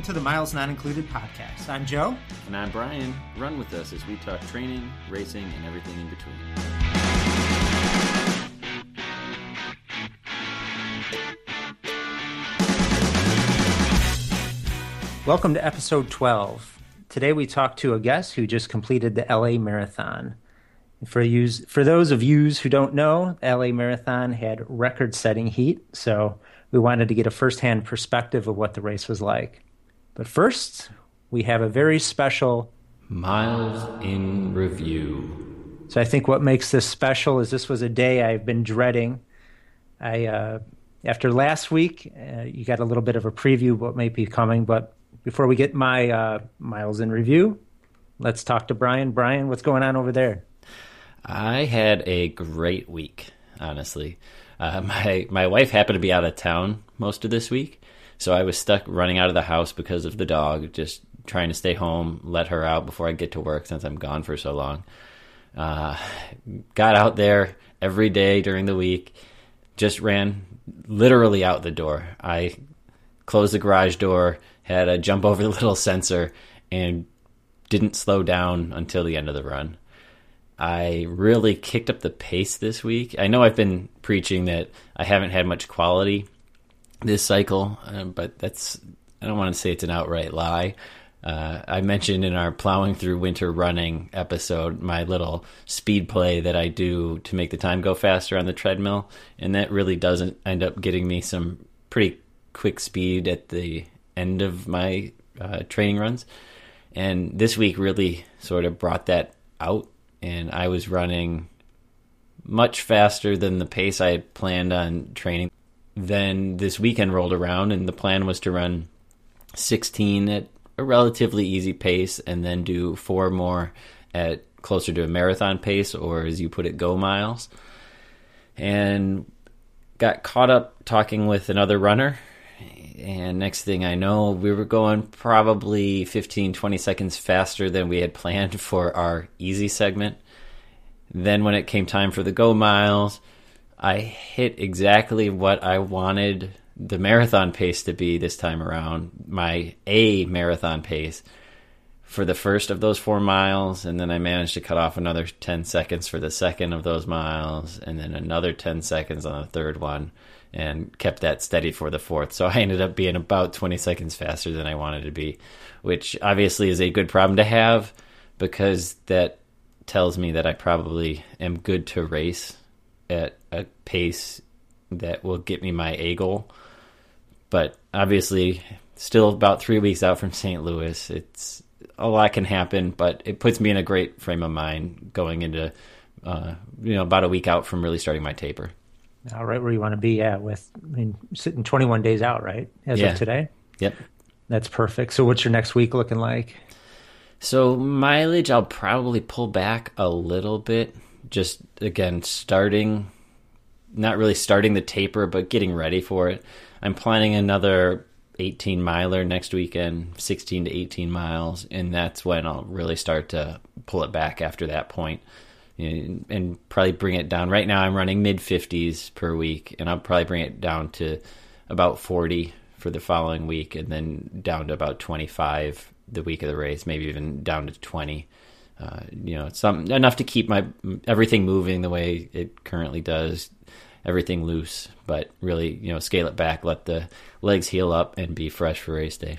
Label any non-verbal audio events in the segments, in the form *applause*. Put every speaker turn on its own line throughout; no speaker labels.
Welcome to the Miles Not Included podcast. I'm Joe.
And I'm Brian. Run with us as we talk training, racing, and everything in between.
Welcome to episode 12. Today we talk to a guest who just completed the LA Marathon. For yous, for those of yous who don't know, LA Marathon had record-setting heat, so we wanted to get a first-hand perspective of what the race was like. But first, we have a very special
Miles in review.
So I think what makes this special is this was a day I've been dreading. I uh, after last week, uh, you got a little bit of a preview of what may be coming. But before we get my uh, miles in review, let's talk to Brian. Brian, what's going on over there?
I had a great week, honestly. Uh, *laughs* my my wife happened to be out of town most of this week, so I was stuck running out of the house because of the dog. Just trying to stay home, let her out before I get to work since I'm gone for so long. Uh, got out there every day during the week. Just ran literally out the door. I closed the garage door, had a jump over the *laughs* little sensor, and didn't slow down until the end of the run. I really kicked up the pace this week. I know I've been preaching that I haven't had much quality this cycle, uh, but that's I don't want to say it's an outright lie. Uh, I mentioned in our plowing through winter running episode my little speed play that I do to make the time go faster on the treadmill, and that really doesn't end up getting me some pretty quick speed at the end of my uh, training runs. And this week really sort of brought that out, and I was running much faster than the pace I had planned on training. Then this weekend rolled around, and the plan was to run 16 at a relatively easy pace and then do four more at closer to a marathon pace or as you put it go miles. And got caught up talking with another runner and next thing i know we were going probably 15 20 seconds faster than we had *laughs* planned for our easy segment. Then when it came time for the go miles i hit exactly what i wanted the marathon pace to be this time around, my A marathon pace for the first of those four miles, and then I managed to cut off another 10 seconds for the second of those miles, and then another 10 seconds on the third one, and kept that steady for the fourth. So I ended up being about 20 seconds faster than I wanted to be, which obviously is a good problem to have because that tells me that I probably am good to race at a pace that will get me my A goal but obviously still about three weeks out from St. Louis. It's a lot can happen, but it puts me in a great frame of mind going into uh, you know about a week out from really starting my taper.
All right, where you want to be at with I mean sitting 21 days out, right? As
Yeah.
of today.
Yep.
That's perfect. So what's your next week looking like?
So mileage, I'll probably pull back a little bit. Just again, starting, not really starting the taper, but getting ready for it. I'm planning another 18 miler next weekend, 16 to 18 miles, and that's when I'll really start to pull it back after that point, and, probably bring it down. Right now, I'm running mid 50s per week, and I'll probably bring it down to about 40 for the following week, and then down to about 25 the week of the race, maybe even down to 20. Uh, you know, some enough to keep my everything moving the way it currently does, everything loose, but really, you know, scale it back, let the legs heal up, and be fresh for race day.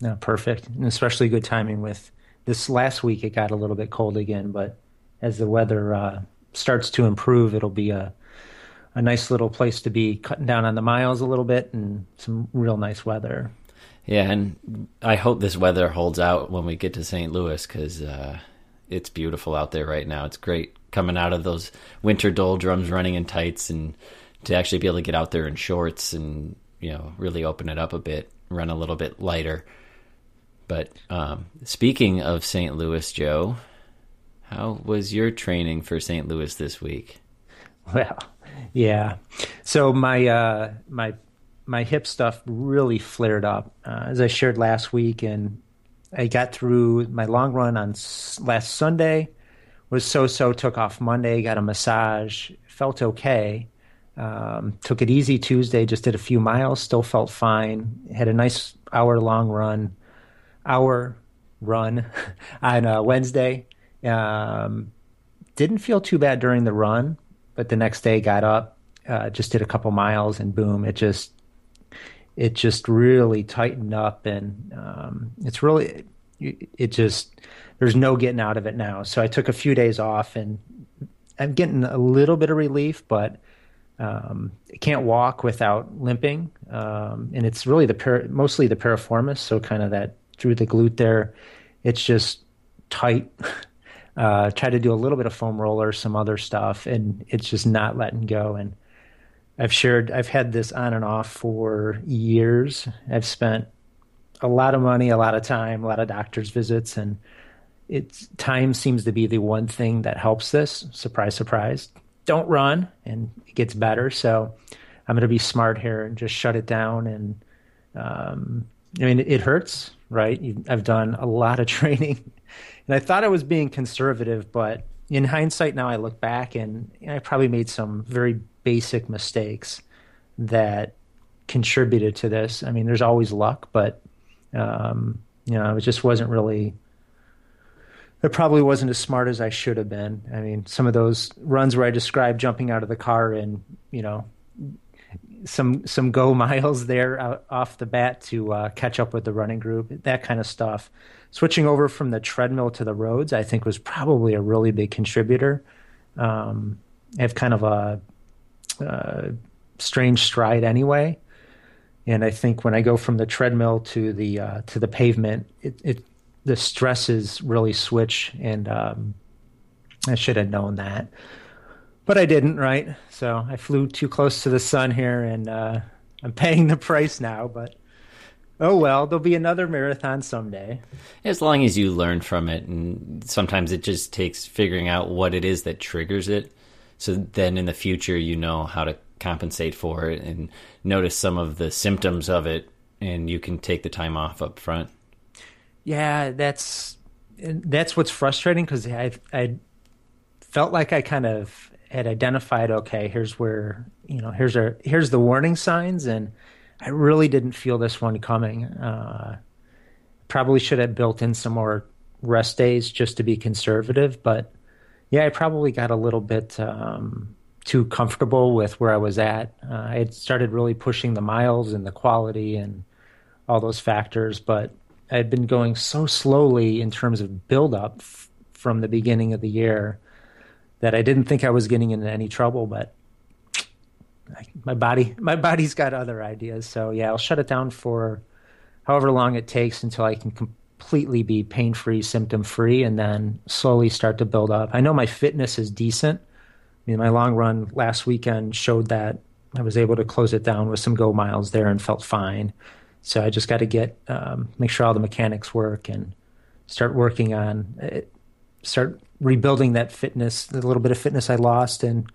No, perfect, and especially good timing with this last week. It got a little bit cold again, but as the weather uh, starts to improve, it'll be a a nice little place to be cutting down on the miles a little bit and some real nice weather.
Yeah, and I hope this weather holds out when we get to St. Louis because uh, it's beautiful out there right now. It's great coming out of those winter doldrums, running in tights, and to actually be able to get out there in shorts and you know really open it up a bit, run a little bit lighter. But um, speaking of St. Louis, Joe, how was your training for St. Louis this week?
Well, yeah. So my uh, my my hip stuff really flared up uh, as I shared last week, and I got through my long run on last Sunday. Was so so. Took off Monday. Got a massage. Felt okay. Um, took it easy Tuesday, just did a few miles, still felt fine. Had a nice hour long run, hour run *laughs* on uh, Wednesday. Um, didn't feel too bad during the run, but the next day got up, uh, just did a couple miles, and boom, it just it just really tightened up, and um, it's really it just there's no getting out of it now. So I took a few days off, and I'm getting a little bit of relief, but um, I can't walk without limping, um, and it's really the mostly the piriformis, so kind of that through the glute there. It's just tight. *laughs* Uh, try to do a little bit of foam roller, some other stuff, and it's just not letting go. And I've shared, I've had this on and off for years. I've spent a lot of money, a lot of time, a lot of doctor's visits, and it's time seems to be the one thing that helps this. Surprise, surprise. Don't run, and it gets better. So I'm going to be smart here and just shut it down. And um, I mean, it, it hurts, right? I've done a lot of *laughs* training and I thought I was being conservative, but in hindsight, now I look back and I probably made some very basic mistakes that contributed to this. I mean, there's always luck, but um, you know, it just wasn't really. It probably wasn't as smart as I should have been. I mean, some of those runs where I described jumping out of the car and you know some some go *laughs* miles there out, off the bat to uh, catch up with the running group, that kind of stuff. Switching over from the treadmill to the roads, I think, was probably a really big contributor. Um, I have kind of a, a strange stride anyway, and I think when I go from the treadmill to the uh, to the pavement, it, it the stresses really switch, and um, I should have known that but I didn't, right? So I flew too close to the sun here, and uh, I'm paying the price now. But oh well, there'll be another marathon someday.
As long as you learn from it, and sometimes it just takes figuring out what it is that triggers it. So then in the future, you know how to compensate for it and notice some of the symptoms of it, and you can take the time off up front.
Yeah, that's that's what's frustrating because I I felt like I kind of had identified okay here's where you know here's our here's the warning signs and i really didn't feel this one coming uh, probably should have built in some more rest days just to be conservative but yeah i probably got a little bit um, too comfortable with where i was at uh, i had started really pushing the miles and the quality and all those factors but i had been going so slowly in terms of build up f- from the beginning of the year that I didn't think I was getting into any trouble, but my body *laughs* my body's got other ideas. So yeah, I'll shut it down for however long it takes until I can completely be pain free, symptom free, and then slowly start to build up. I know my fitness is decent. I mean, my long run last weekend showed that I was able to close it down with some go miles there and felt fine. So I just got to get um, make sure all the mechanics work and start working on it, start rebuilding that fitness, the little bit of fitness I lost, and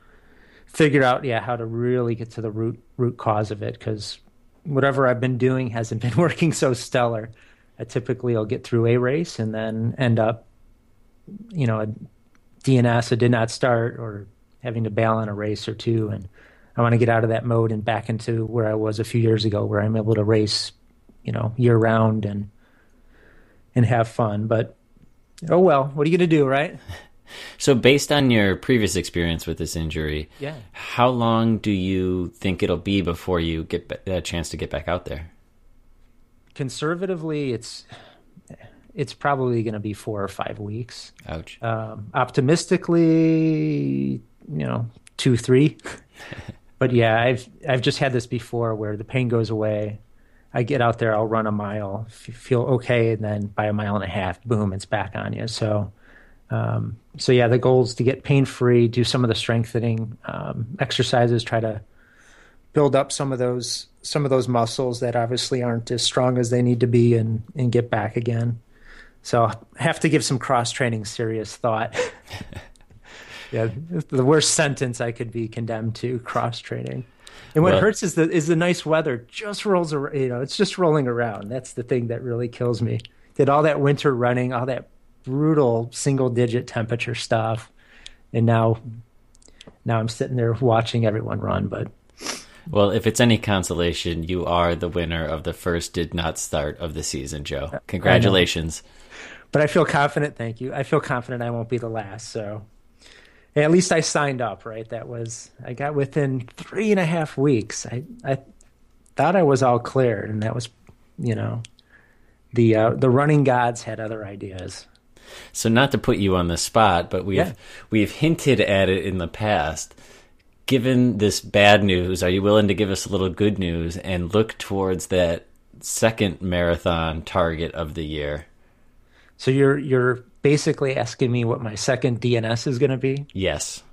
figure out, yeah, how to really get to the root root cause of it. Because whatever I've been doing hasn't *laughs* been working so stellar. I typically I'll get through a race and then end up, you know, a DNS, that did not start, or having to bail on a race or two. And I want to get out of that mode and back into where I was a few years ago, where I'm able to race, you know, year round and and have fun. But oh well, what are you going to do, right? *laughs*
So, based on your previous experience with this injury,
yeah,
how long do you think it'll be before you get a chance to get back out there?
Conservatively, it's it's probably going to be four or five weeks.
Ouch.
Um, optimistically, you know, two, three. *laughs* but yeah, I've I've just had this before where the pain goes away, I get out there, I'll run a mile, feel okay, and then by a mile and a half, boom, it's back on you. So, um, so yeah, the goal is to get pain free, do some of the strengthening um, exercises, try to build up some of those some of those muscles that obviously aren't as strong as they need to be, and and get back again. So I have to give some cross training serious thought. *laughs* yeah, the worst sentence I could be condemned to cross training. And what well, hurts is the is the nice weather just rolls around. You know, it's just rolling around. That's the thing that really kills me. Did all that winter running, all that brutal single digit temperature stuff, and now now I'm sitting there watching everyone run. But
well, if it's any consolation, you are the winner of the first did not start of the season, Joe. Congratulations.
I but I feel confident. Thank you. I feel confident I won't be the last. So at least I signed up, right? That was I got within three and a half weeks. I I thought I was all cleared, and that was, you know, the uh, the running gods had other ideas.
So not to put you on the spot, but we've yeah. we've hinted at it in the past. Given this bad news, are you willing to give us a little good news and look towards that second marathon target of the year?
So you're you're basically asking me what my second DNS is going to be?
Yes. *laughs*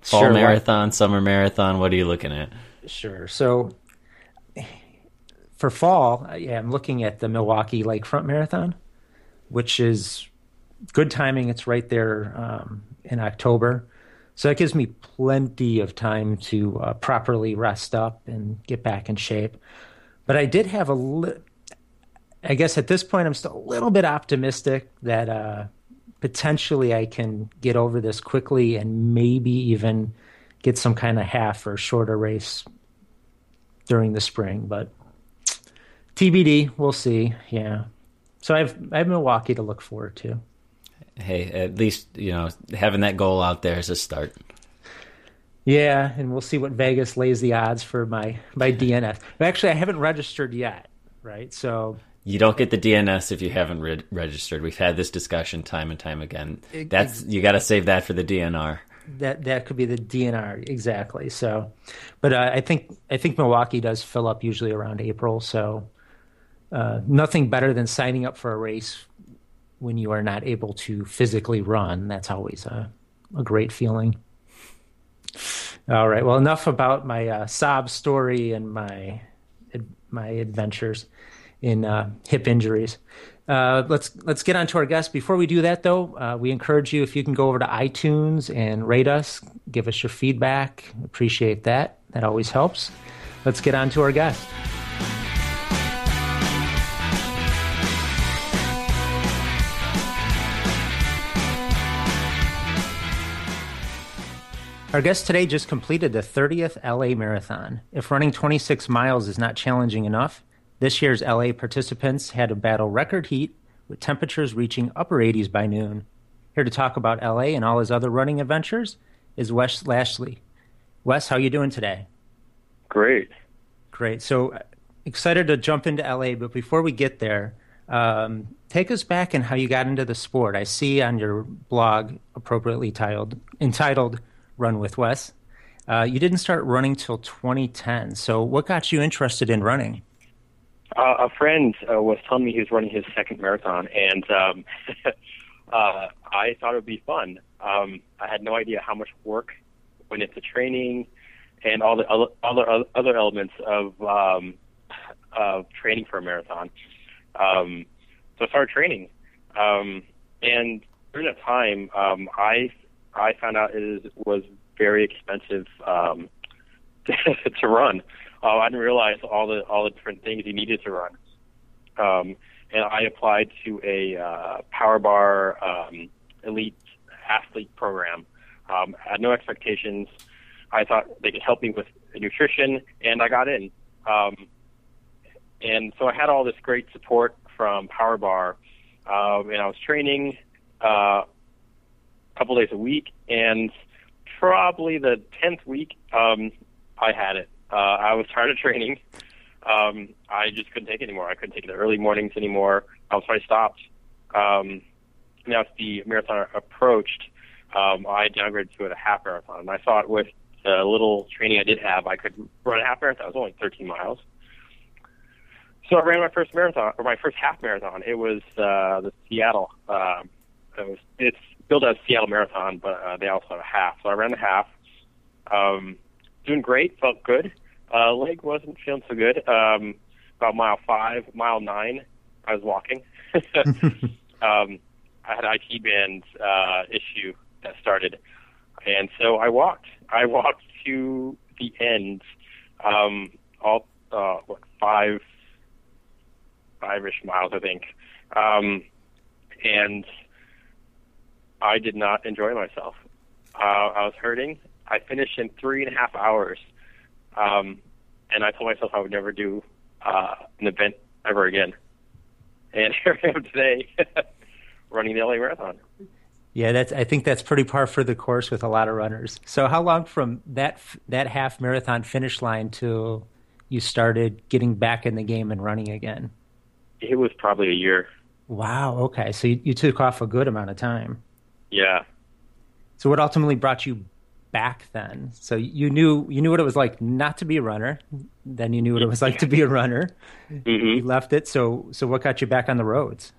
Fall sure, marathon, summer marathon. What are you looking at?
Sure. So for fall, yeah, I'm looking at the Milwaukee Lakefront Marathon, which is good timing. It's right there um, in October. So that gives me plenty of time to uh, properly rest up and get back in shape. But I did have a li- I guess at this point, I'm still a little bit optimistic that uh, potentially I can get over this quickly and maybe even get some kind of half or shorter race during the spring. But TBD, we'll see. Yeah. So I've I have Milwaukee to look forward to.
Hey, at least you know having that goal out there is a start.
Yeah, and we'll see what Vegas lays the odds for my my *laughs* DNS. Actually, I haven't registered yet, right? So
you don't get the DNS if you haven't re- registered. We've had this discussion time and time again. That's you got to save that for the DNR.
That that could be the DNR exactly. So, but uh, I think I think Milwaukee does fill up usually around April. So, uh, nothing better than signing up for a race when you are not able to physically run. That's always a a great feeling. All right. Well, enough about my uh, sob story and my my adventures in uh, hip injuries. Uh, let's let's get on to our guest. Before we do that, though, uh, we encourage you if you can go over to iTunes and rate us, give us your feedback. Appreciate that. That always helps. Let's get on to our guest. Our guest today just completed the 30th LA Marathon. If running 26 miles is not challenging enough, this year's LA participants had to battle record heat with temperatures reaching upper 80s by noon. Here to talk about LA and all his other running adventures is Wes Lashley. Wes, how are you doing today?
Great.
Great. So excited to jump into LA, but before we get there, um, take us back and how you got into the sport. I see on your blog, appropriately titled entitled "Run with Wes." Uh, you didn't start running till 2010. So, what got you interested in running?
Uh, a friend uh, was telling me he was running his second marathon, and um, *laughs* uh, I thought it would be fun. Um, I had no idea how much work went into training and all the other other, other elements of um, of training for a marathon. Um, so I started training, um, and during that time, um, I I found out it was very expensive um, *laughs* to, run. Uh, I didn't realize all the all the different things you needed to run. Um, and I applied to a uh, Power Bar um, elite athlete program. Um, I had no expectations. I thought they could help me with nutrition, and I got in. Um, and so I had all this great support from Power Bar, um, and I was training uh, couple days a week. And probably the tenth week, um, I had it. Uh, I was tired of training. Um, I just couldn't take it anymore. I couldn't take the early mornings anymore. Was so I stopped. Um, now, as the marathon approached, um, I downgraded to a half marathon. And I thought with the little training I did have, I could run a half marathon. It was only 13 miles. So I ran my first marathon, or my first half marathon. It was uh, the Seattle. Was, it's billed as Seattle Marathon, but uh, they also have a half. So I ran the half. Um, doing great, felt good. Uh, leg wasn't feeling so good. Um, about mile five, mile nine, I was walking. *laughs* um, I had IT band uh, issue that started, and so I walked. I walked to the end, um, all uh, what five, five-ish miles, I think, um, and I did not enjoy myself. Uh, I was hurting. I finished in three and a half hours, um, and I told myself I would never do uh, an event ever again. And *laughs* here I am today, *laughs* running the LA Marathon.
Yeah, that's. I think that's pretty par for the course with a lot of runners. So, how long from that that half marathon finish line to you started getting back in the game and running again?
It was probably a year.
Wow. Okay, so you, you took off a good amount of time.
Yeah.
So, what ultimately brought you back then? So you knew you knew what it was like not to be a runner. Then you knew what it was like to be a runner. *laughs*
Mm-hmm.
You left it. So, so what got you back on the roads?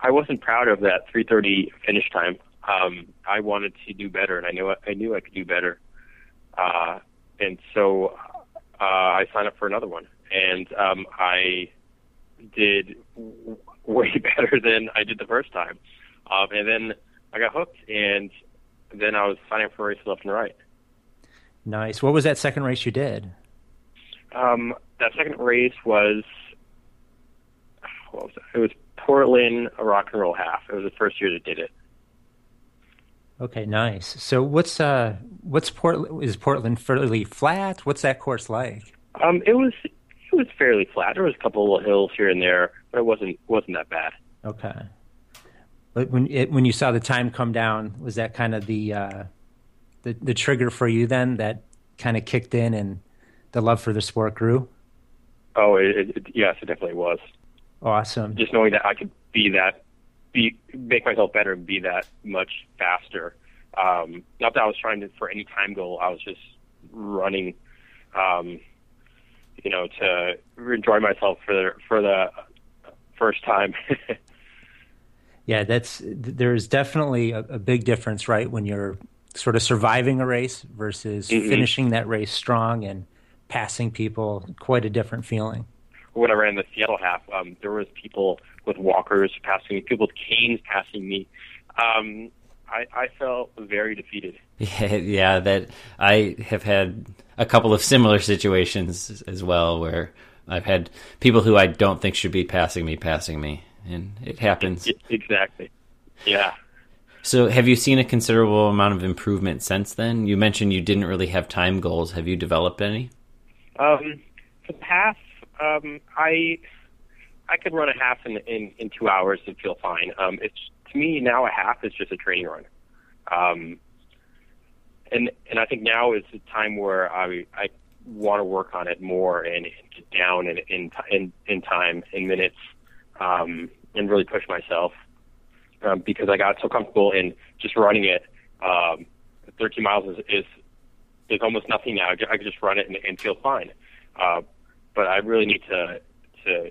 I wasn't proud of that 3:30 finish time. Um, I wanted to do better, and I knew I knew I could do better. Uh, and so uh, I signed up for another one, and um, I did w- way *laughs* better than I did the first time. Um, and then I got hooked, and then I was signing up for races left and right.
Nice. What was that second race you did?
Um, that second race was what was it? It was Portland a rock and roll half. It was the first year that did it.
Okay, nice. So what's uh what's Portland is Portland fairly flat? What's that course like?
Um, it was it was fairly flat. There was a couple of hills here and there, but it wasn't wasn't that bad.
Okay. But when it, when you saw the time come down, was that kind of the uh, the the trigger for you then that kind of kicked in and the love for the sport grew?
Oh, it, it, yes, it definitely was.
Awesome.
Just knowing that I could be that, be make myself better and be that much faster. Um, not that I was trying to for any time goal. I was just running, um, you know, to enjoy myself for the for the first time. *laughs*
yeah, that's there's definitely a, a, big difference, right? When you're sort of surviving a race versus mm-hmm. finishing that race strong and passing people. Quite a different feeling
when I ran the Seattle half, um, there was people with walkers passing me, people with canes passing me. Um, I, I felt very defeated.
Yeah, *laughs* yeah, that I have had a couple of similar situations as well where I've had people who I don't think should be passing me passing me, and it happens.
Exactly. Yeah.
So, have you seen a considerable amount of improvement since then? You mentioned you didn't really have time goals. Have you developed any?
Um, the half, um, I I could run a half in, in in two hours and feel fine. Um, it's to me now a half is just a training run, um, and and I think now is the time where I I want to work on it more and, and get down in in in, in time in minutes, um, and really push myself um, because I got so comfortable in just running it. Um, 13 miles is, is is almost nothing now. I can just run it and, and feel fine. Uh, but I really need to to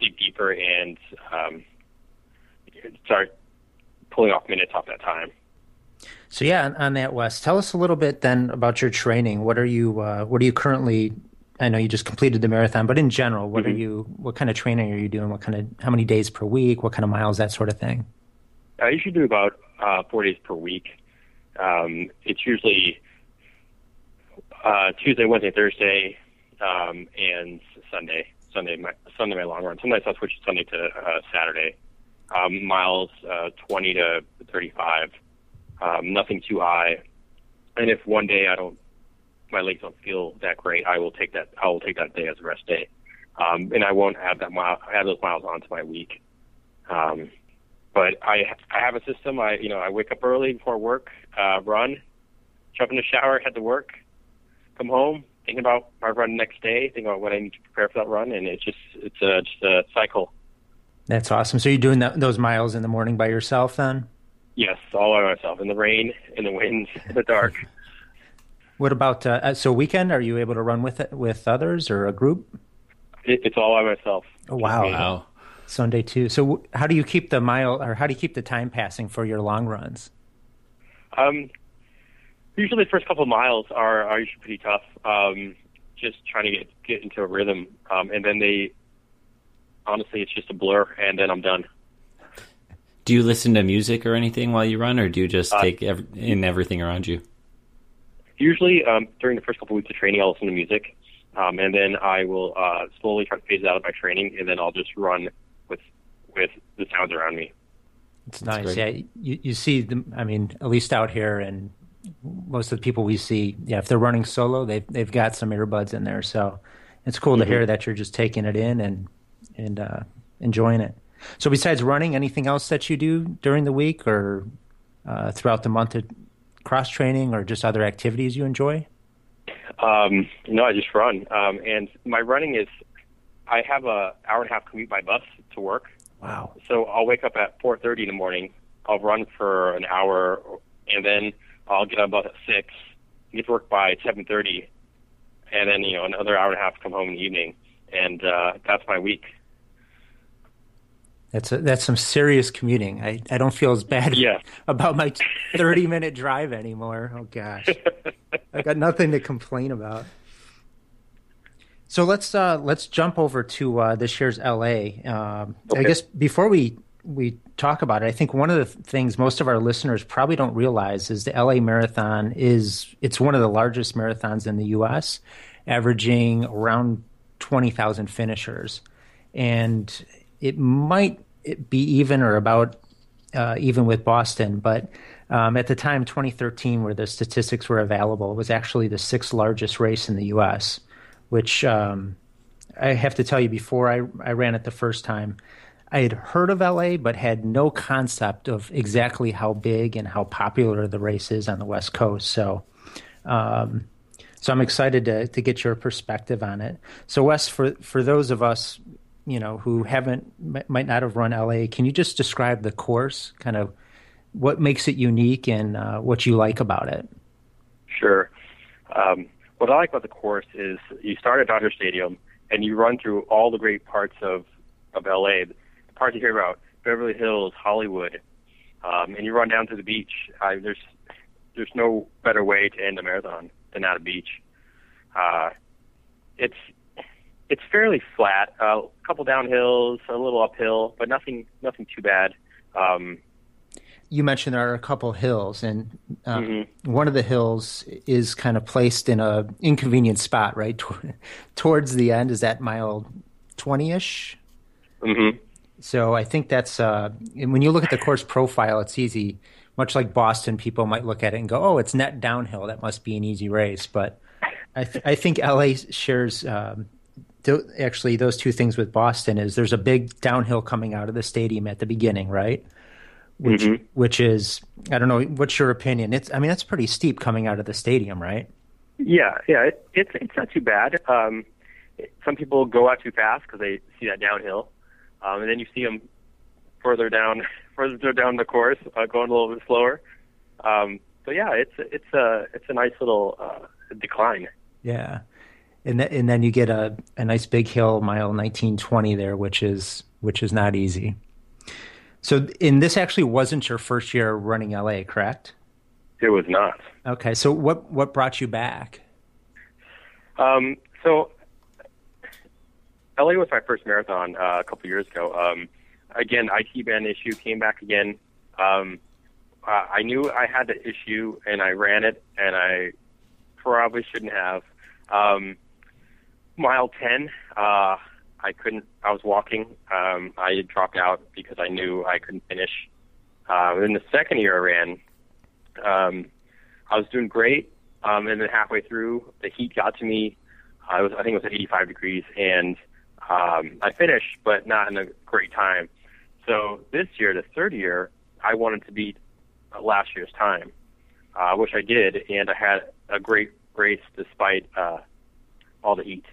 dig deeper and um, start pulling off minutes off that time.
So yeah, on, that Wes, tell us a little bit then about your training. What are you uh, What are you currently? I know you just completed the marathon, but in general, what mm-hmm. are you? What kind of training are you doing? What kind of how many days per week? What kind of miles? That sort of thing.
I usually do about uh, four days per week. Um, it's usually uh, Tuesday, Wednesday, Thursday, um, and Sunday. Sunday, my Sunday, my long run. Sometimes I'll switch Sunday to uh, Saturday. Um, miles uh, 20 to 35. Um, nothing too high. And if one day I don't, my legs don't feel that great, I will take that. I will take that day as a rest day, um, and I won't add that mile, add those miles onto my week. Um, but I, I have a system. I, you know, I wake up early before work, uh, run, jump in the shower, head to work, come home, think about my run next day, think about what I need to prepare for that run, and it's just it's a, just a cycle.
That's awesome. So you're doing that, those miles in the morning by yourself then?
Yes, all by myself in the rain, in the wind, in the dark. *laughs*
what about uh, uh, so weekend? Are you able to run with it, with others or a group?
It, it's all by myself.
Oh, wow! Wow. Sunday too. So how do you keep the mile or how do you keep the time passing for your long runs?
Um, usually the first couple of miles are, are usually pretty tough. Um, just trying to get get into a rhythm, um, and then they honestly it's just a blur, and then I'm done.
Do you listen to music or anything while you run, or do you just uh, take every, in everything around you?
Usually, um, during the first couple of weeks of training, I'll listen to music, um, and then I will uh, slowly try to phase it out of my training, and then I'll just run with with the sounds around me.
It's nice. Yeah, you you see them. I mean, at least out here, and most of the people we see, yeah, if they're running solo, they've they've got some earbuds in there. So it's cool mm-hmm. to hear that you're just taking it in and and uh, enjoying it. So besides running, anything else that you do during the week or uh, throughout the month of cross training or just other activities you enjoy?
Um, no, I just run. Um, and my running is, I have a hour and a half commute by bus to work.
Wow.
So I'll wake up at 4.30 in the morning. I'll run for an hour and then I'll get on bus at 6, get to work by 7.30 and then, you know, another hour and a half to come home in the evening. And, uh, that's my week.
That's a, that's some serious commuting. I, I don't feel as bad
yeah. *laughs*
about my 30 minute drive anymore. Oh gosh. I got nothing to complain about. So let's uh, let's jump over to uh, this year's LA. Um, okay. I guess before we we talk about it, I think one of the things most of our listeners probably don't realize is the LA Marathon is it's one of the largest marathons in the U.S., averaging around twenty thousand finishers, and it might be even or about uh, even with Boston, but um, at the time, 2013, where the statistics were available, it was actually the sixth largest race in the U.S., which um, I have to tell you, before I, I ran it the first time, I had heard of LA, but had no concept of exactly how big and how popular the race is on the West Coast. So, um, so I'm excited to to get your perspective on it. So, Wes, for for those of us you know who haven't might not have run LA, can you just describe the course, kind of what makes it unique and uh, what you like about it?
Sure. Um, what I like about the course is you start at Dodger Stadium and you run through all the great parts of of LA, the parts you hear about Beverly Hills, Hollywood, um, and you run down to the beach. There's there's no better way to end a marathon than at a beach. Uh, it's it's fairly flat. Uh, a couple downhills, a little uphill, but nothing nothing too bad. Um,
you mentioned there are a couple hills, and uh, mm-hmm. one of the hills is kind of placed in a inconvenient spot, right *laughs* towards the end. Is that mile twenty ish?
Mm-hmm.
So I think that's uh, when you look at the course profile, it's easy. Much like Boston, people might look at it and go, "Oh, it's net downhill. That must be an easy race." But I, th- I think LA shares um, th- actually those two things with Boston is there's a big downhill coming out of the stadium at the beginning, right? Which mm-hmm. which is I don't know what's your opinion? It's I mean that's pretty steep coming out of the stadium, right?
Yeah, yeah, it, it's it's not too bad. Um, some people go out too fast because they see that downhill, um, and then you see them further down *laughs* further down the course uh, going a little bit slower. Um, but yeah, it's it's a it's a nice little uh, decline.
Yeah and th- and then you get a, a nice big hill mile 1920 there which is which is not easy. So and this actually wasn't your first year running la correct?
It was not.
Okay so what what brought you back?
Um, so la was my first marathon uh, a couple years ago. Um, again it band issue came back again. Um, i knew i had the issue and i ran it and i probably shouldn't have. Um, mile 10, uh, I couldn't, I was walking. Um, I had dropped out because I knew I couldn't finish. Uh, then the second year I ran, um, I was doing great. Um, and then halfway through, the heat got to me. I was, I think it was at 85 degrees, and um, I finished, but not in a great time. So this year, the third year, I wanted to beat last year's time, uh, which I did, and I had a great race despite uh, all the heat.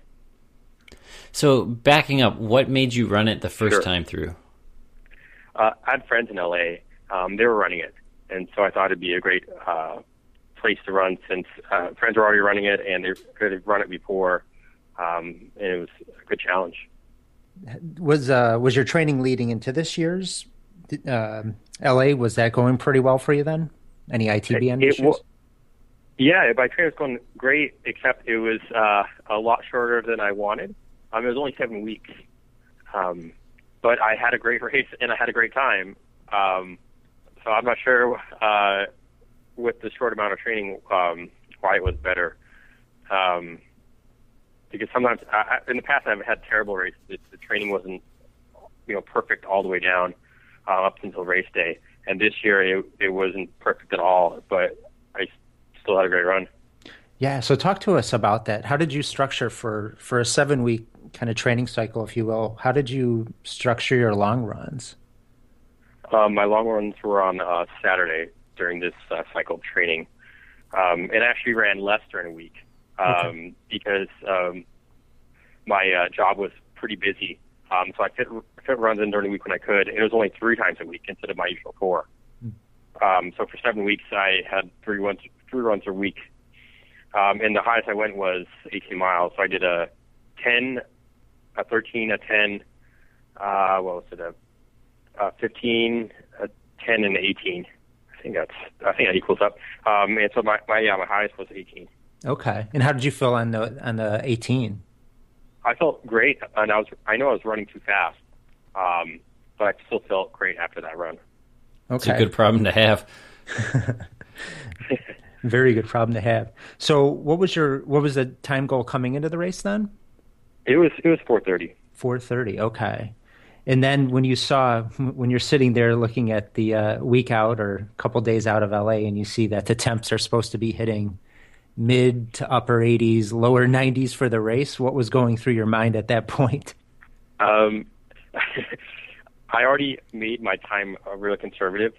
So backing up, what made you run it the first sure. time through?
Uh, I had friends in LA. Um, they were running it, and so I thought it'd be a great uh, place to run since uh, friends were already running it and they have run it before, um, and it was a good challenge.
Was uh, was your training leading into this year's uh, LA? Was that going pretty well for you then? Any ITBN it, issues?
yeah, my training was going great, except it was uh, a lot shorter than I wanted. Um, it was only seven weeks, um, but I had a great race and I had a great time. Um, so I'm not sure uh, with the short amount of training um, why it was better. Um, because sometimes I, in the past I've had terrible races. The, the training wasn't you know perfect all the way down. uh, up until race day. And this year it, it wasn't perfect at all, but I still had a great run.
Yeah. So talk to us about that. How did you structure for for a seven week kind of training cycle, if you will? How did you structure your long runs?
Um, my long runs were on uh, Saturday during this uh, cycle of training, um, and I actually ran less during the week um, okay. because um, my uh, job was pretty busy. Um, so I fit, fit runs in during the week when I could, and it was only three times a week instead of my usual four. Mm. Um, so for seven weeks, I had three runs, three runs a week, um, and the highest I went was 18 miles. So I did a 10, a 13, a 10, uh, what was it, a, a 15, a 10, and 18. I think that's, I think that equals up. Um, and so my, my, yeah, my highest was 18.
Okay. And how did you feel on the, on the 18?
I felt great, and I was, I know I was running too fast. Um, but I still felt great after that run.
Okay. It's a good problem to have. *laughs*
Very good problem to have. So, what was your what was the time goal coming into the race then?
It was it was four thirty.
Four thirty. Okay. And then when you saw when you're sitting there looking at the uh, week out or a couple days out of LA, and you see that the temps are supposed to be hitting mid to upper 80s, lower 90s for the race, what was going through your mind at that *laughs* point?
Um, *laughs* I already made my time uh, really conservative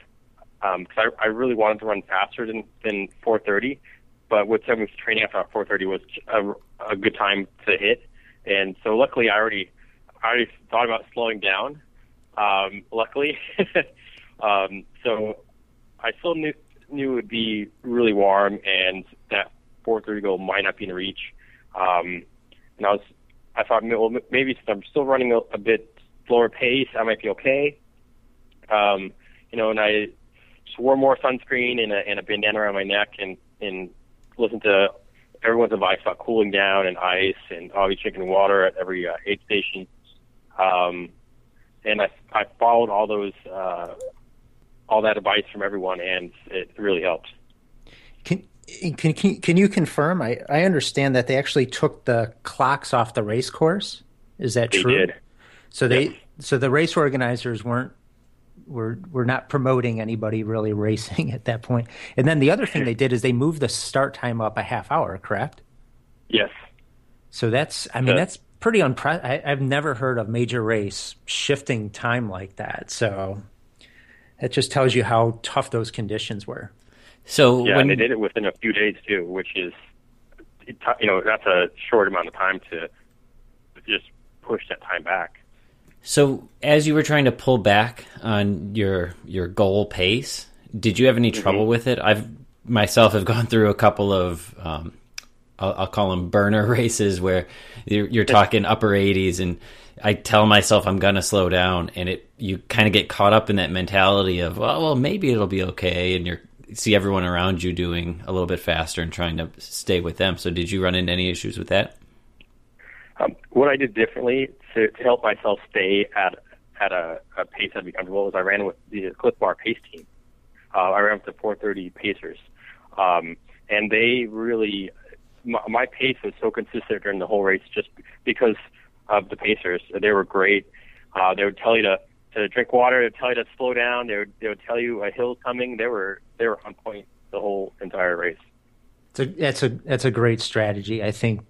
because um, I, I really wanted to run faster than than 4:30, but with seven weeks training after 4:30 was a, a good time to hit, and so luckily I already I already thought about slowing down. Um, luckily, *laughs* um, so I still knew knew it would be really warm and that 4:30 goal might not be in reach. Um, and I was I thought well, maybe since I'm still running a, a bit slower pace, I might be okay. Um, you know, and I just wore more sunscreen and a, and a bandana around my neck and, and listened to everyone's advice about cooling down and ice and always drinking water at every uh, aid station. Um, and I, I followed all those, uh, all that advice from everyone and it really helped.
Can, can, can, can you confirm? I, I understand that they actually took the clocks off the race course. Is that
they
true?
Did.
So they, so the race organizers weren't we're we're not promoting anybody really *laughs* racing at that point. And then the other thing they did is they moved the start time up a half hour, correct?
Yes.
So that's I mean that's pretty unprecedented. I've never heard of major race shifting time like that. So that just tells you how tough those conditions were.
So
yeah,
when
they did it within a few days too, which is you know that's a short amount of time to just push that time back.
So, as you were trying to pull back on your your goal pace, did you have any mm-hmm. trouble with it? I've myself have gone through a couple of um, I'll, I'll, call them burner *laughs* races where you're, you're talking upper 80s, and I tell myself I'm gonna slow down, and it you kind of get caught up in that mentality of well, well maybe it'll be okay, and you're see everyone around you doing a little bit faster and trying to stay with them. So, did you run into any issues with that?
Um, what I did differently to, to help myself stay at at a, a pace I'd be comfortable is I ran with the Clif Bar pace team. Uh, I ran with the 430 Pacers, um, and they really my, my pace was so consistent during the whole race just because of the Pacers. They were great. Uh, they would tell you to to drink water. They would tell you to slow down. They would they would tell you a hill's coming. They were they were on point the whole entire race.
It's a, that's a that's a great strategy. I think.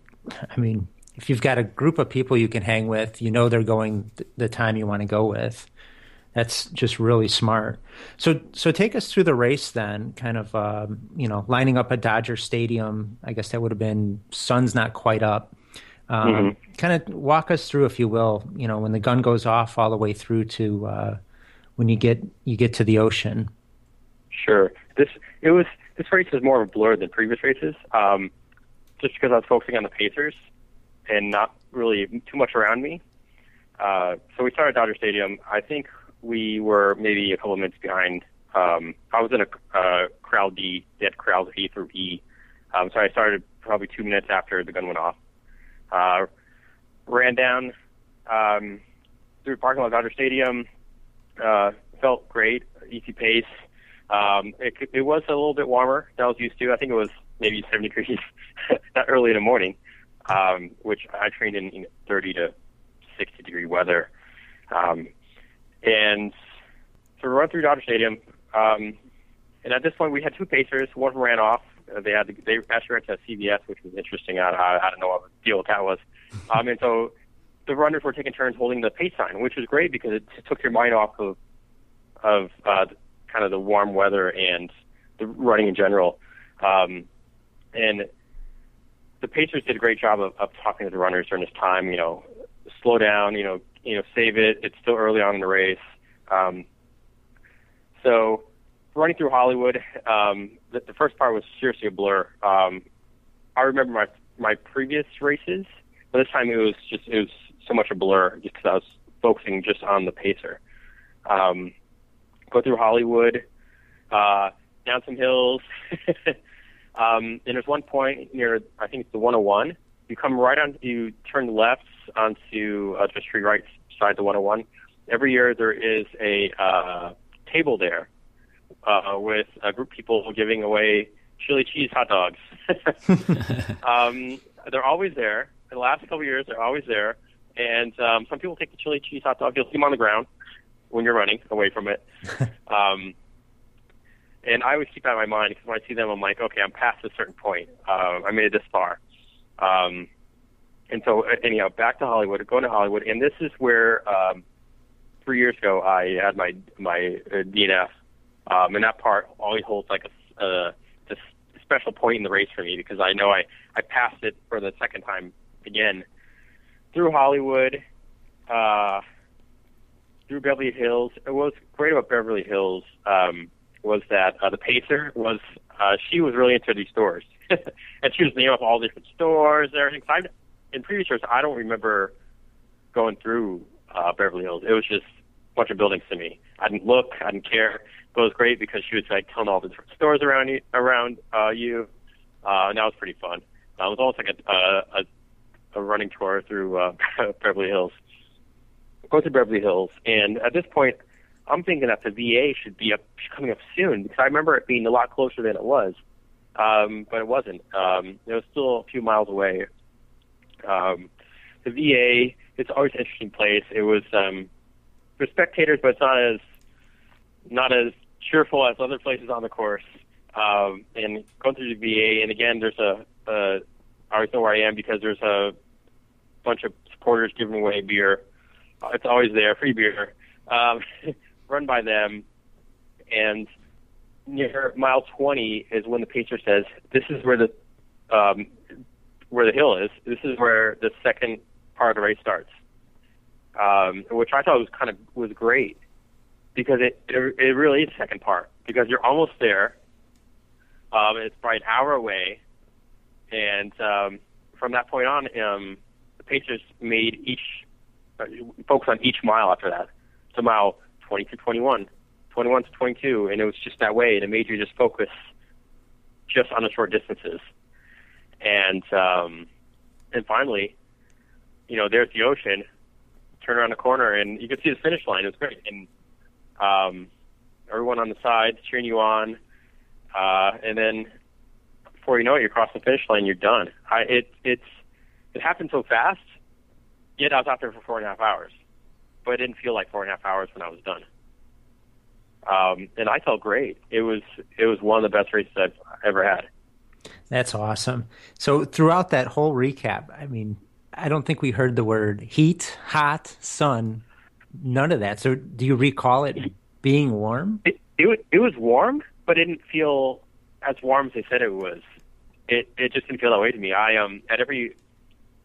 I mean, if you've got a group of people you can hang with, you know they're going the time you want to go with. That's just really smart. So, so take us through the race then. Kind of, um, you know, lining up at Dodger Stadium. I guess that would have been sun's not quite up. Um, mm-hmm. Kind of walk us through, if you will. You know, when the gun goes off, all the way through to uh, when you get you get to the ocean.
Sure. This it was this race is more of a blur than previous races. Um, just because I was focusing on the Pacers and not really too much around me. Uh, so we started Dodger Stadium. I think we were maybe a couple minutes behind. Um, I was in a uh, crowd D. They had crowds A through E. Um, so I started probably two minutes after the gun went off. Uh, ran down um, through the parking lot of Dodger Stadium. Uh, felt great, easy pace. Um, it, it was a little bit warmer than I was used to. I think it was maybe 70 degrees *laughs* that early in the morning um, which I trained in, in 30 to 60 degree weather. Um, and so we run through Dodger Stadium, um, and at this point we had two pacers. One ran off. Uh, they had to, they actually went to CVS, which was interesting. I, I, I don't know what the deal with that was. *laughs* Um, and so the runners were taking turns holding the pace sign, which was great because it took your mind off of of uh, kind of the warm weather and the running in general. Um, and the Pacers did a great job of, of talking to the runners during this time. You know, slow down. You know, you know, save it. It's still early on in the race. Um, so running through Hollywood, um, the, the first part was seriously a blur. Um, I remember my my previous races, but this time it was just it was so much a blur just because I was focusing just on the pacer. Um, go through Hollywood, uh, down some hills. *laughs* um, and there's one point near, I think it's the 101. You come right on, you turn left onto uh, the street right side of the 101. Every year there is a uh, table there uh, with a group of people giving away chili cheese hot dogs. *laughs* um, they're always there. In the last couple of years, they're always there. And um, some people take the chili cheese hot dog. You'll see them on the ground when you're running away from it. *laughs* um, and I always keep that in my mind because when I see them, I'm like, okay, I'm past a certain point. Uh, I made it this far. Um, and so, anyhow, back to Hollywood, going to Hollywood, and this is where um, three years ago I had my my uh, DNF, um, and that part always holds like a, a, a special point in the race for me because I know I I passed it for the second time again through Hollywood. Uh, through Beverly Hills. What was great about Beverly Hills um, was that uh, the pacer was uh, she was really into these stores, *laughs* and she was naming off all different stores and everything. I, in previous years, I don't remember going through uh, Beverly Hills. It was just a bunch of buildings to me. I didn't look, I didn't care. But it was great because she was like telling all the different stores around you, around uh, you, uh, and that was pretty fun. Uh, it was almost like a, a, a running tour through uh, *laughs* Beverly Hills go to Beverly Hills, and at this point, I'm thinking that the VA should be up coming up soon because I remember it being a lot closer than it was, um, but it wasn't. Um, it was still a few miles away. Um, the VA, it's always an interesting place. It was um, for spectators, but it's not as not as cheerful as other places on the course. Um, and going through the VA, and again, there's a, a I always know where I am because there's a bunch of supporters giving away beer it's always there, free beer, um, *laughs* run by them. And near mile 20 is when the pacer says, "This is where the um, where the hill is. This is where the second part of the race starts." Um, which I thought was kind of was great because it it, it really is second part because you're almost there. Um, it's probably an hour away, and um, from that point on, um, the Pacers made each uh, focus on each mile after that. So mile 20 to 21, 21 to 22, and it was just that way. And it made you just focus just on the short distances. And um, and finally, you know, there's the ocean. Turn around the corner, and you could see the finish line. It was great, and um, everyone on the side cheering you on. Uh, and then before you know it, you cross the finish line. You're done. I, it it's it happened so fast Yet I was out there for four and a half hours, but it didn't feel like four and a half hours when I was done. Um, and I felt great. It was it was one of the best races I've ever had.
That's awesome. So throughout that whole recap, I mean, I don't think we heard the word heat, hot, sun, none of that. So do you recall it being warm?
It it, it was warm, but it didn't feel as warm as they said it was. It it just didn't feel that way to me. I um at every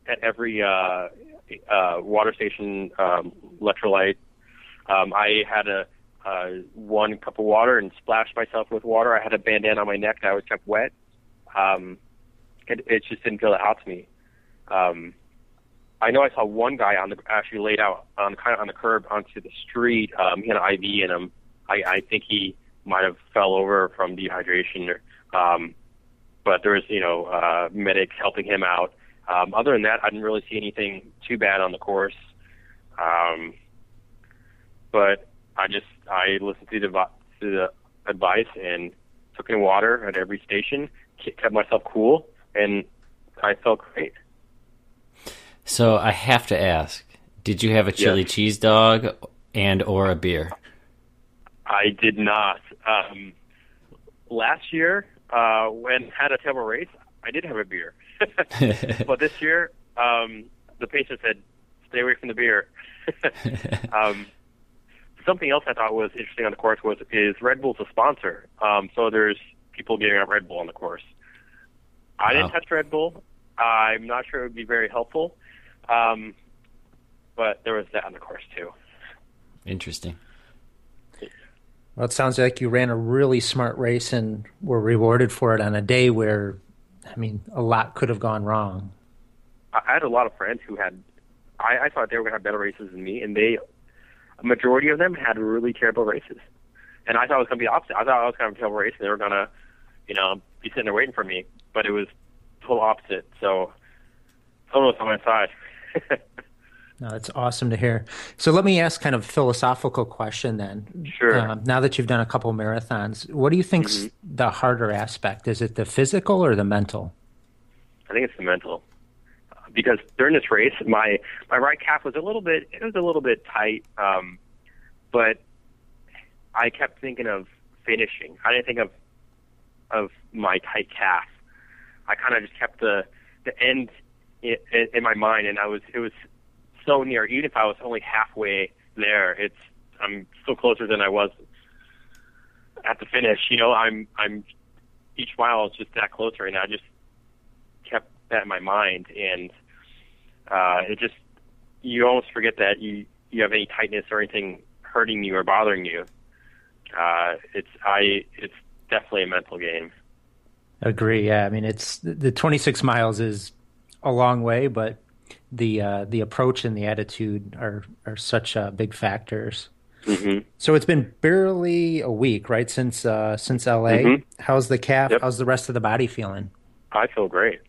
at every uh uh, water station um, electrolyte. Um, I had a uh, one cup of water and splashed myself with water. I had a bandana on my neck that I was kept wet. Um, it, it just didn't feel that hot to me. Um, I know I saw one guy on the actually laid out on kind of on the curb onto the street. Um, he had an IV in him. I, I think he might have fell over from dehydration. Or, um, but there was you know uh, medics helping him out. Um, other than that, I didn't really see anything too bad on the course. Um, but I just I listened to the to the advice and took in water at every station, kept myself cool, and I felt great.
So I have to ask: Did you have a chili
yes.
cheese dog and or a beer?
I did not. Um, last year, uh, when had a tailboat race, I did have a beer. *laughs* but this year, um, the patient said, "Stay away from the beer." *laughs* um, something else I thought was interesting on the course was is Red Bull's a sponsor. Um, so there's people giving out Red Bull on the course. I didn't touch Red Bull. I'm not sure it would be very helpful. Um, but there was that on the course too.
Interesting.
Well, it sounds like you ran a really smart race and were rewarded for it on a day where, I mean, a lot could have gone wrong.
I had a lot of friends who had, I, I thought they were going to have better races than me, and they, a majority of them had really terrible races. And I thought it was going to be opposite. I thought I was going to have a terrible race, and they were going to, you know, be sitting there waiting for me. But it was total opposite. So, was on my side. *laughs*
No, that's awesome to hear. So let me ask kind of a philosophical question then.
Sure.
Um, now that you've done a couple marathons, what do you think's
Mm-hmm.
the harder aspect? Is it the physical or the mental?
I think it's the mental. Because during this race, my my right calf was a little bit it was a little bit tight, um, but I kept thinking of finishing. I didn't think of of my tight calf. I kind of just kept the the end in, in, in my mind, and I was it was so near. Even if I was only halfway there, it's I'm still closer than I was at the finish. You know, I'm I'm each mile is just that closer, and I just kept that in my mind, and uh, it just you almost forget that you you have any tightness or anything hurting you or bothering you. Uh, it's I it's definitely a mental game.
Agree. Yeah. I mean, it's the 26 miles is a long way, but the uh, the approach and the attitude are are such uh, big factors.
hmm
So it's been barely a week, right, since uh, since LA.
Mhm.
How's the calf?
Yep.
How's the rest of the body feeling?
I feel great.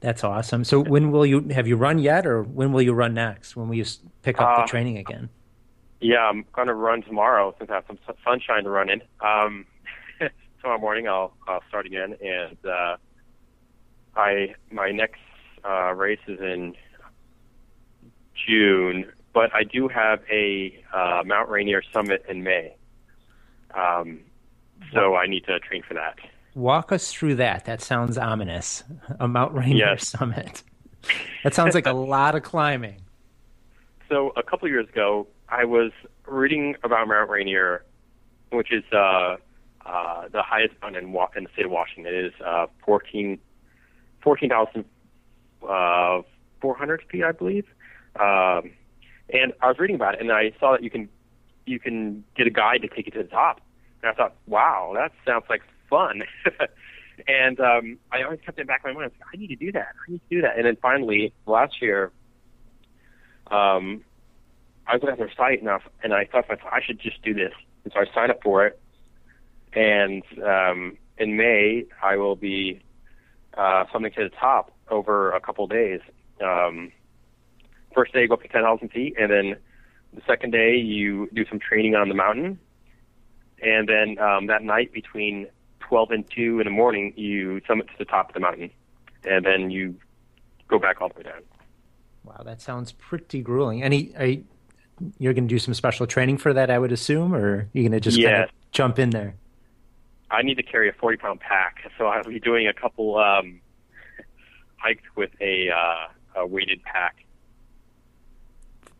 That's awesome. So when will you have you run yet, or when will you run next? When will you pick up
Uh,
the training again?
Yeah, I'm gonna run tomorrow since I have some sunshine to run in. Um, *laughs* tomorrow morning I'll I'll start again, and uh, I my next uh, race is in June, but I do have a uh, Mount Rainier summit in May. Um, so I need to train for that.
Walk us through that. That sounds ominous. A Mount Rainier
Yes.
summit. That sounds like a *laughs* lot of climbing.
So a couple of years ago, I was reading about Mount Rainier, which is uh, uh, the highest mountain in, in the state of Washington. It is uh, 14 14,400 uh, 400 feet, I believe. Um, and I was reading about it, and I saw that you can you can get a guide to take you to the top. And I thought, wow, that sounds like fun. *laughs* and um, I always kept it in the back of my mind. I was like, I need to do that. I need to do that. And then finally, last year, um, I was looking at their site and I, and I thought I should just do this. And so I signed up for it. And um, in May, I will be uh, something to the top over a couple of days. Um, first day, you go up to 10,000 feet, and then the second day, you do some training on the mountain. And then um, that night between 12 and 2 in the morning, you summit to the top of the mountain. And then you go back all the way down.
Wow, that sounds pretty grueling. Any, are you, you're going to do some special training for that, I would assume, or you're going to just kind of jump in there?
I need to carry a 40 pound pack, so I'll be doing a couple um, hikes with a, uh, a weighted pack.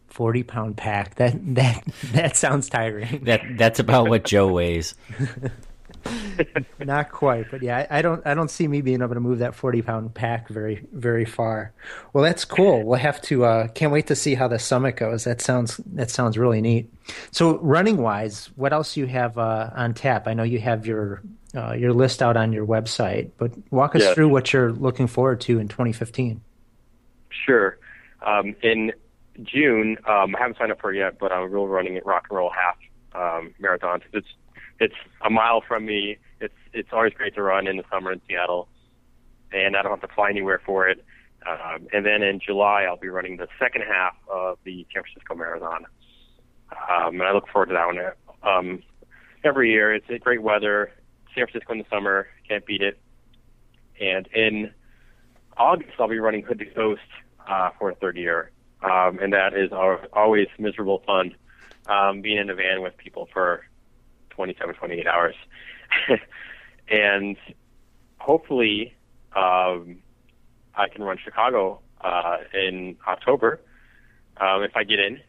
Forty pound pack. That that that sounds tiring.
That that's about what Joe weighs. *laughs*
Not quite, but yeah, I, I don't I don't see me being able to move that forty pound pack very very far. Well, that's cool. We'll have to. Uh, can't wait to see how the summit goes. That sounds that sounds really neat. So running wise, what else you have uh, on tap? I know you have your uh, your list out on your website, but walk us
Yes.
through what you're looking forward to in 2015.
Sure. Um, in June, um, I haven't signed up for it yet, but I'm real running at Rock and Roll Half um, Marathon. It's it's a mile from me. It's it's always great to run in the summer in Seattle, and I don't have to fly anywhere for it. Um, and then in July, I'll be running the second half of the San Francisco Marathon, um, and I look forward to that one. Um, every year, it's great weather. San Francisco in the summer, can't beat it. And in August, I'll be running Hood to Coast uh, for a third year, um, and that is al- always miserable fun. um, being in a van with people for 27, 28 hours. *laughs* and hopefully, um, I can run Chicago uh, in October um, if I get in.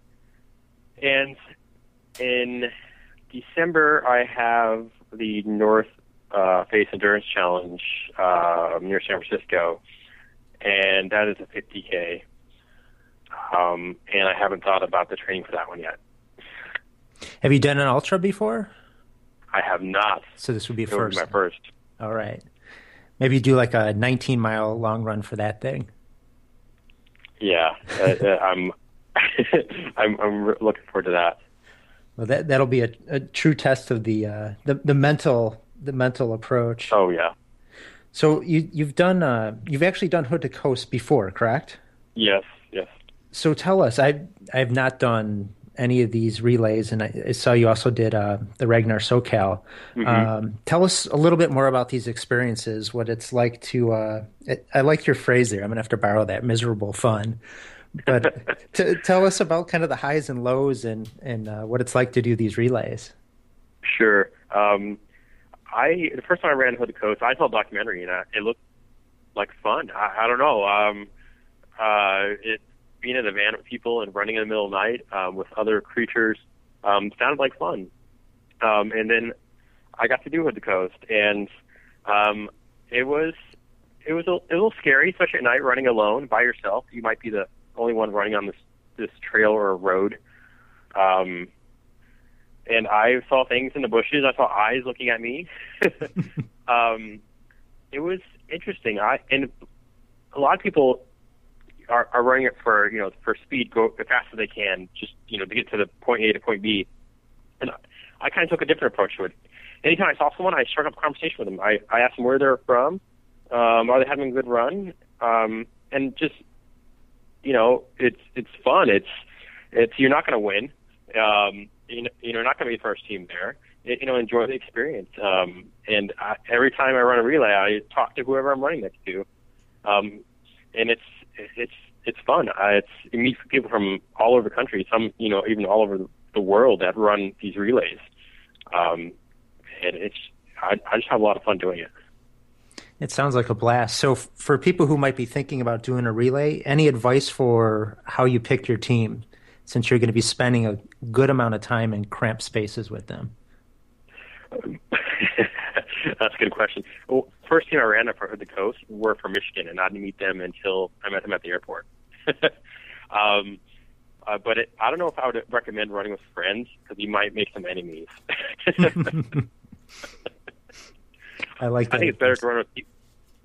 And in December, I have the North uh, Face Endurance Challenge uh, near San Francisco, and that is a 50k. Um, and I haven't thought about the training for that one yet.
Have you done an ultra before?
I have not.
So this would be first.
was my first.
All right. Maybe you do like a 19 mile long run for that thing.
Yeah, uh, uh, I'm. *laughs* I'm I'm looking forward to that.
Well, that that'll be a, a true test of the uh, the the mental the mental approach.
Oh yeah.
So you you've done uh, you've actually done Hood to Coast before, correct?
Yes. Yes.
So tell us, I I've not done any of these relays, and I, I saw you also did uh, the Ragnar SoCal. Um, tell us a little bit more about these experiences. What it's like to uh, I, I like your phrase there. I'm gonna have to borrow that miserable fun. But t- tell us about kind of the highs and lows and and uh, what it's like to do these relays.
Sure. Um, I the first time I ran Hood Coast, I saw a documentary and it looked like fun. I, I don't know. Um, uh, it being in a van with people and running in the middle of the night um, with other creatures um, sounded like fun. Um, and then I got to do Hood Coast, and um, it was it was a, a little scary, especially at night, running alone by yourself. You might be the only one running on this this trail or road. Um, and I saw things in the bushes. I saw eyes looking at me. *laughs* um, it was interesting. I and a lot of people are, are running it for you know for speed, go as fast as they can, just you know to get to the point A to point B. And I I kind of took a different approach to it. Anytime I saw someone, I struck up a conversation with them. I, I asked them where they're from, um, are they having a good run, um, and just you know, it's it's fun. It's it's you're not going to win. Um, you know, you're not going to be the first team there. It, you know, enjoy the experience. Um, and I, every time I run a relay, I talk to whoever I'm running next to, um, and it's it's it's fun. I, it's you meet people from all over the country. Some, you know, even all over the world that run these relays. Um, and it's I, I just have a lot of fun doing it.
It sounds like a blast. So, f- for people who might be thinking about doing a relay, any advice for how you pick your team, since you're going to be spending a good amount of time in cramped spaces with them? *laughs*
That's a good question. Well, first team I ran up for the Coast were from Michigan, and I didn't meet them until I met them at the airport. *laughs* um, uh, but it, I don't know if I would recommend running with friends because you might make some enemies. *laughs*
I like that.
I think it's better to run with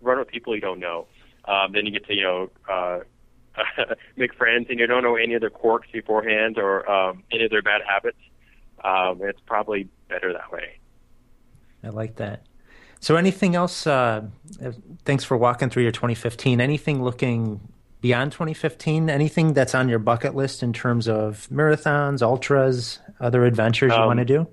run with people you don't know. Um, then you get to you know uh, *laughs* make friends, and you don't know any of their quirks beforehand or um, any of their bad habits. Um, it's probably better that way.
I like that. So, anything else? Uh, thanks for walking through your 2015. Anything looking beyond 2015? Anything that's on your bucket list in terms of marathons, ultras, other adventures you
Um,
want to do?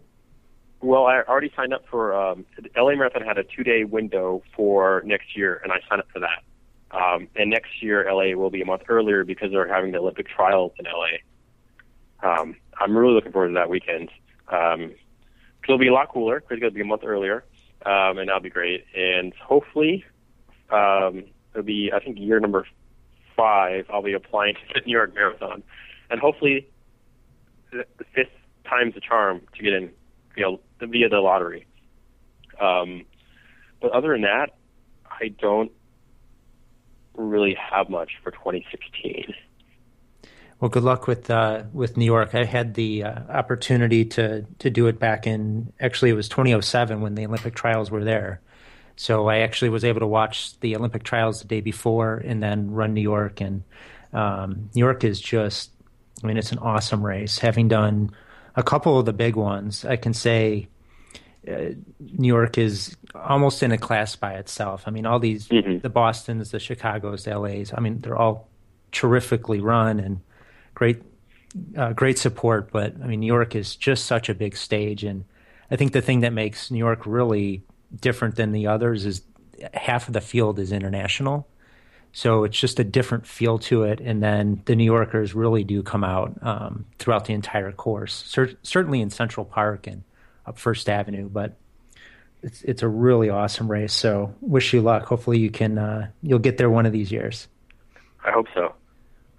Well, I already signed up for um, LA Marathon had a two day window for next year, and I signed up for that. Um, and next year, LA will be a month earlier because they're having the Olympic trials in LA. Um, I'm really looking forward to that weekend. Um, it'll be a lot cooler because it'll be a month earlier, um, and that'll be great. And hopefully, um, it'll be I think year number five. I'll be applying to the New York Marathon, and hopefully, the fifth time's the charm to get in via, via the lottery. Um, but other than that, I don't really have much for 2016.
Well, good luck with uh, with New York. I had the uh, opportunity to to do it back in actually it was 2007 when the Olympic trials were there. So I actually was able to watch the Olympic trials the day before and then run New York. And um, New York is just, I mean, it's an awesome race. Having done a couple of the big ones, I can say uh, New York is almost in a class by itself. I mean, all these
Mhm.
the Boston's, the Chicago's, the LA's. I mean, they're all terrifically run and great, uh, great support. But I mean, New York is just such a big stage, and I think the thing that makes New York really different than the others is half of the field is international. So it's just a different feel to it. And then the New Yorkers really do come out um, throughout the entire course, Cer- certainly in Central Park and up First Avenue. But it's it's a really awesome race. So wish you luck. Hopefully you can uh, you'll get there one of these years.
I hope so.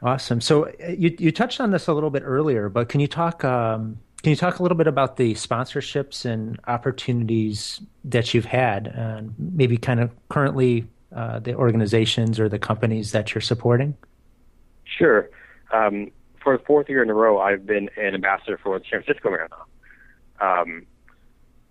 Awesome. So uh, you you touched on this a little bit earlier, but can you talk um, can you talk a little bit about the sponsorships and opportunities that you've had, and maybe kind of currently uh, the organizations or the companies that you're supporting?
Sure. Um, for the fourth year in a row, I've been an ambassador for the San Francisco Marathon. Um,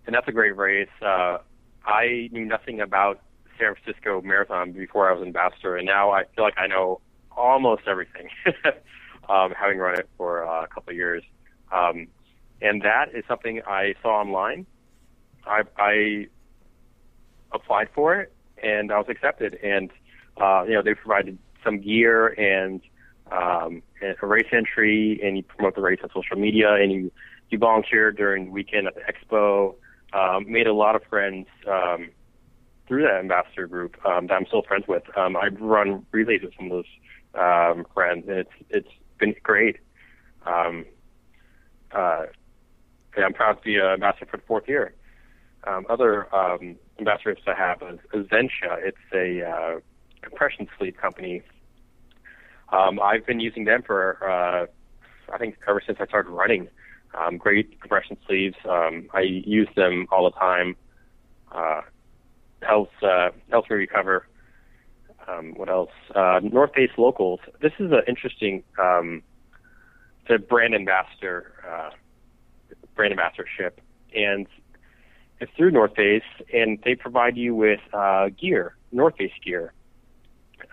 and that's a great race. Uh, I knew nothing about San Francisco Marathon before I was an ambassador, and now I feel like I know almost everything, *laughs* um, having run it for uh, a couple of years. Um, and that is something I saw online. I, I applied for it, and I was accepted. And uh, you know, they provided some gear and um, a race entry, and you promote the race on social media, and you you volunteer during the weekend at the expo. Um, made a lot of friends um, through that ambassador group um, that I'm still friends with. Um, I've run relays with some of those um, friends, and it's it's been great. Um, uh, and I'm proud to be an ambassador for the fourth year. Um, other um, ambassadors I have is, is Zensah. It's a uh, compression sleeve company. Um, I've been using them for uh, I think ever since I started running. Um, great compression sleeves. Um, I use them all the time. Uh, helps uh, helps me recover. Um, what else? Uh, North Face Locals. This is an interesting. Um, it's a brand ambassador, uh, brand ambassadorship, and it's through North Face, and they provide you with uh, gear, North Face gear,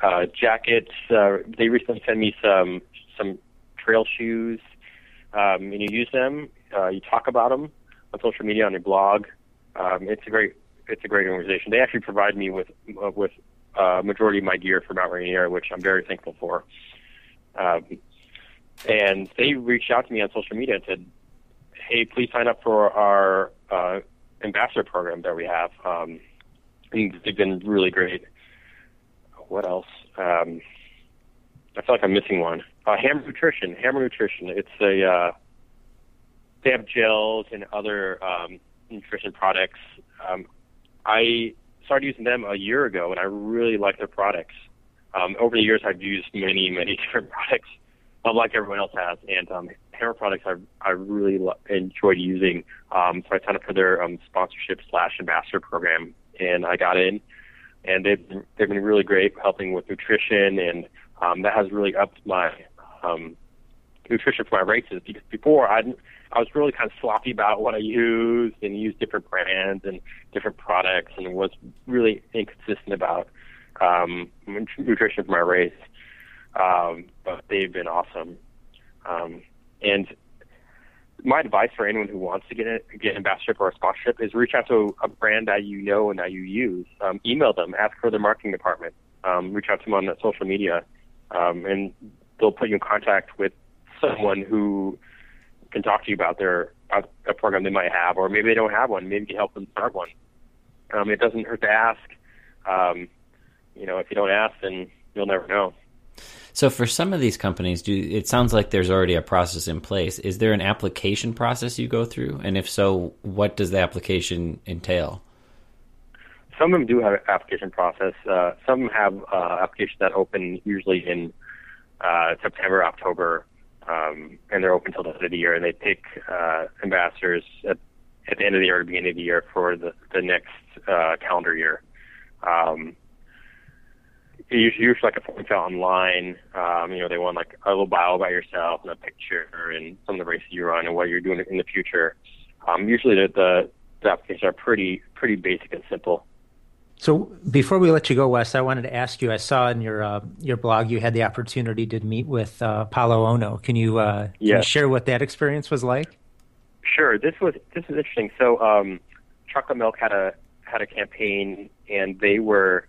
uh, jackets. Uh, they recently sent me some some trail shoes, um, and you use them. Uh, you talk about them on social media on your blog. Um, it's a great it's a great organization. They actually provide me with uh, with uh, majority of my gear for Mount Rainier, which I'm very thankful for. Um, and they reached out to me on social media and said, "Hey, please sign up for our uh, ambassador program that we have." Um, they've been really great. What else? Um, I feel like I'm missing one. Uh, Hammer Nutrition. Hammer Nutrition. It's a uh, they have gels and other um, nutrition products. Um, I started using them a year ago, and I really like their products. Um, over the years, I've used many, many *laughs* different products, um, like everyone else has, and um, Hammer products I I really lo- enjoyed using. Um, so I signed up for their um, sponsorship slash ambassador program, and I got in, and they've they've been really great helping with nutrition, and um, that has really upped my um, nutrition for my races. Because before I I was really kind of sloppy about what I used and used different brands and different products and was really inconsistent about um, nutrition for my race. Um, but they've been awesome. Um, and my advice for anyone who wants to get a, get an ambassadorship or a sponsorship is reach out to a brand that you know and that you use. Um, email them, ask for their marketing department. Um, reach out to them on social media, um, and they'll put you in contact with someone who can talk to you about their a program they might have, or maybe they don't have one. Maybe you help them start one. Um, it doesn't hurt to ask. Um, you know, if you don't ask, then you'll never know.
So for some of these companies, do it sounds like there's already a process in place. Is there an application process you go through? And if so, what does the application entail?
Some of them do have an application process. Uh, some have uh, applications that open usually in uh, September, October, um, and they're open until the end of the year. And they pick uh, ambassadors at, at the end of the year or beginning of the year for the the next uh, calendar year. Um, usually, like a form fill online. Um, you know, they want like a little bio about yourself and a picture and some of the races you run and what you're doing in the future. Um, usually, the, the the applications are pretty pretty basic and simple.
So before we let you go, Wes, I wanted to ask you. I saw in your uh, your blog you had the opportunity to meet with uh, Apolo Ohno. Can you, uh, can you share what that experience was like?
Sure. This was this is interesting. So um, Chocolate Milk had a had a campaign, and they were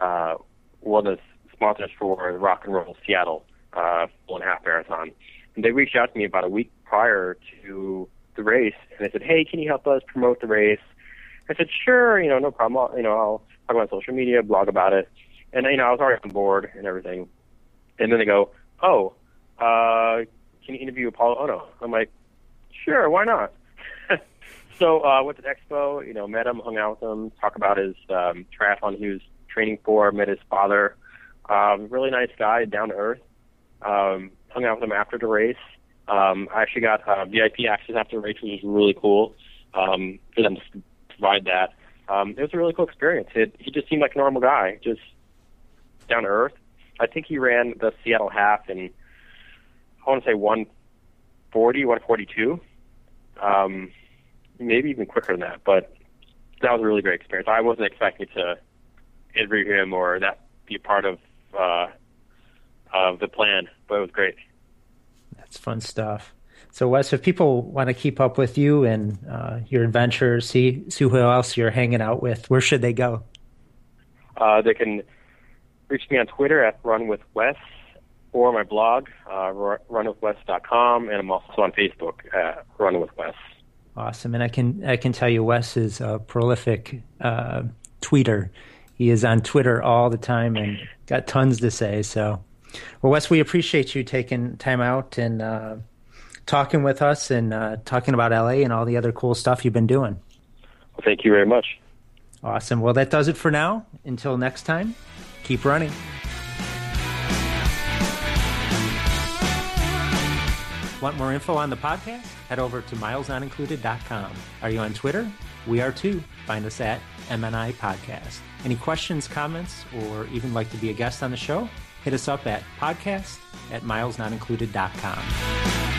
uh, one of the sponsors for the Rock and Roll Seattle uh, half marathon. And they reached out to me about a week prior to the race, and they said, "Hey, can you help us promote the race?" I said, sure, you know, no problem. I'll, you know, I'll talk about social media, blog about it. And you know, I was already on board and everything. And then they go, "Oh, uh, can you interview Apolo Ohno?" I'm like, "Sure, why not?" *laughs* so uh, went to the expo. You know, met him, hung out with him, talk about his um, triathlon he was training for. Met his father. Um, really nice guy, down to earth. Um, hung out with him after the race. Um, I actually got uh, VIP access after the race, which was really cool um, for them to provide that. Um, it was a really cool experience. It, he just seemed like a normal guy, just down to earth. I think he ran the Seattle half in, I want to say 140, 142. Um, maybe even quicker than that, but that was a really great experience. I wasn't expecting to interview him or that be a part of uh, of the plan, but it was great.
That's fun stuff. So, Wes, if people want to keep up with you and uh, your adventures, see see who else you're hanging out with, where should they go?
Uh, they can reach me on Twitter at Run with Wes or my blog, uh, runwithwes.com, and I'm also on Facebook at Run with Wes.
Awesome, and I can I can tell you, Wes is a prolific uh, tweeter. He is on Twitter all the time and got tons to say. So, well, Wes, we appreciate you taking time out and uh, talking with us and uh, talking about LA and all the other cool stuff you've been doing.
Well, thank you very much.
Awesome. Well, that does it for now. Until next time, keep running. Want more info on the podcast? Head over to milesnotincluded.com. Are you on Twitter? We are too. Find us at MNI Podcast. Any questions, comments, or even like to be a guest on the show? Hit us up at podcast at milesnotincluded.com.